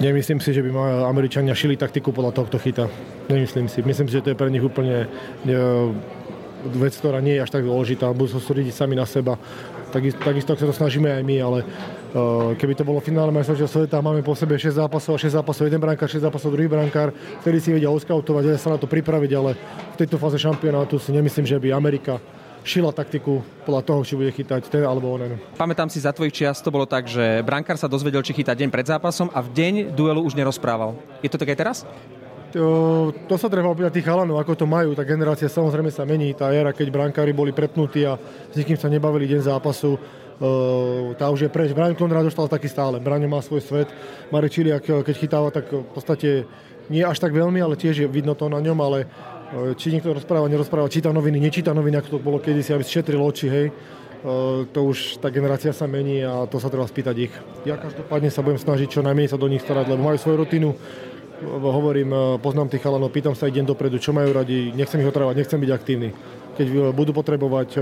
Nemyslím si, že by Američania šili taktiku podľa toho, kto chytá. Nemyslím si. Myslím si, že to je pre nich úplne vec, ktorá nie je až tak dôležitá. Budú sa súdiť sami na seba. Takisto, takisto sa to snažíme aj my, ale uh, keby to bolo finále majstrovstvia sveta, máme po sebe 6 zápasov, 6 zápasov, jeden brankár, 6 zápasov, druhý brankár, ktorý si vedia oskautovať, vedia sa na to pripraviť, ale v tejto fáze šampionátu si nemyslím, že by Amerika šila taktiku podľa toho, či bude chytať ten alebo onen. Pamätám si, za tvojich čiast to bolo tak, že brankár sa dozvedel, či chytá deň pred zápasom a v deň duelu už nerozprával. Je to tak aj teraz? To, to sa treba opýtať tých chalanov, ako to majú. Tá generácia samozrejme sa mení. Tá éra, keď brankári boli prepnutí a s nikým sa nebavili deň zápasu, uh, tá už je preč. Brian Klondra dostal taký stále. Braňo má svoj svet. Marek Čiliak, keď chytáva, tak v podstate nie až tak veľmi, ale tiež je vidno to na ňom, ale či niekto rozpráva, nerozpráva, číta noviny, nečíta noviny, ako to bolo kedysi, aby šetril oči, hej. Uh, to už tá generácia sa mení a to sa treba spýtať ich. Ja každopádne sa budem snažiť čo najmenej sa do nich starať, lebo majú svoju rutinu hovorím, e, poznám tých chalanov, pýtam sa ich deň dopredu, čo majú radi, nechcem ich otrávať, nechcem byť aktívny. Keď e, budú potrebovať, e,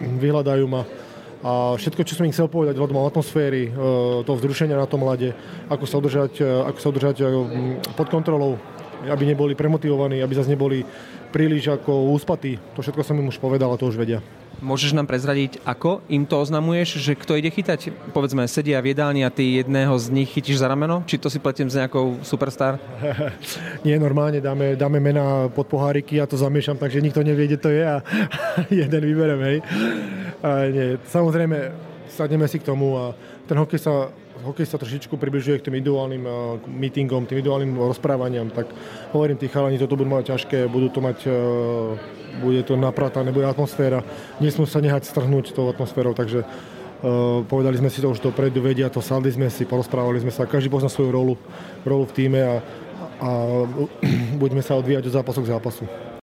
vyhľadajú ma. A všetko, čo som im chcel povedať hľadom atmosféry, toho vzrušenia na tom lade, ako sa udržať, ako sa udržať pod kontrolou, aby neboli premotivovaní, aby zase neboli príliš ako úspatí. To všetko som im už povedal a to už vedia. Môžeš nám prezradiť, ako im to oznamuješ, že kto ide chytať? Povedzme, sedia v jedálni a ty jedného z nich chytíš za rameno? Či to si pletiem s nejakou superstar? Nie, normálne dáme, dáme mená pod poháriky, ja to zamiešam, takže nikto nevie, kde to je a jeden vyberem, hej. A nie, samozrejme, sadneme si k tomu a ten hokej sa hokej sa trošičku približuje k tým ideálnym uh, meetingom, tým ideálnym rozprávaniam, tak hovorím, tí chalani toto budú mať ťažké, budú to mať, uh, bude to napratané, bude atmosféra, nesmú sa nehať strhnúť tou atmosférou, takže uh, povedali sme si to už dopredu, vedia to, sadli sme si, porozprávali sme sa, každý pozná svoju rolu, rolu v týme a, a budeme sa odvíjať od zápasu k zápasu.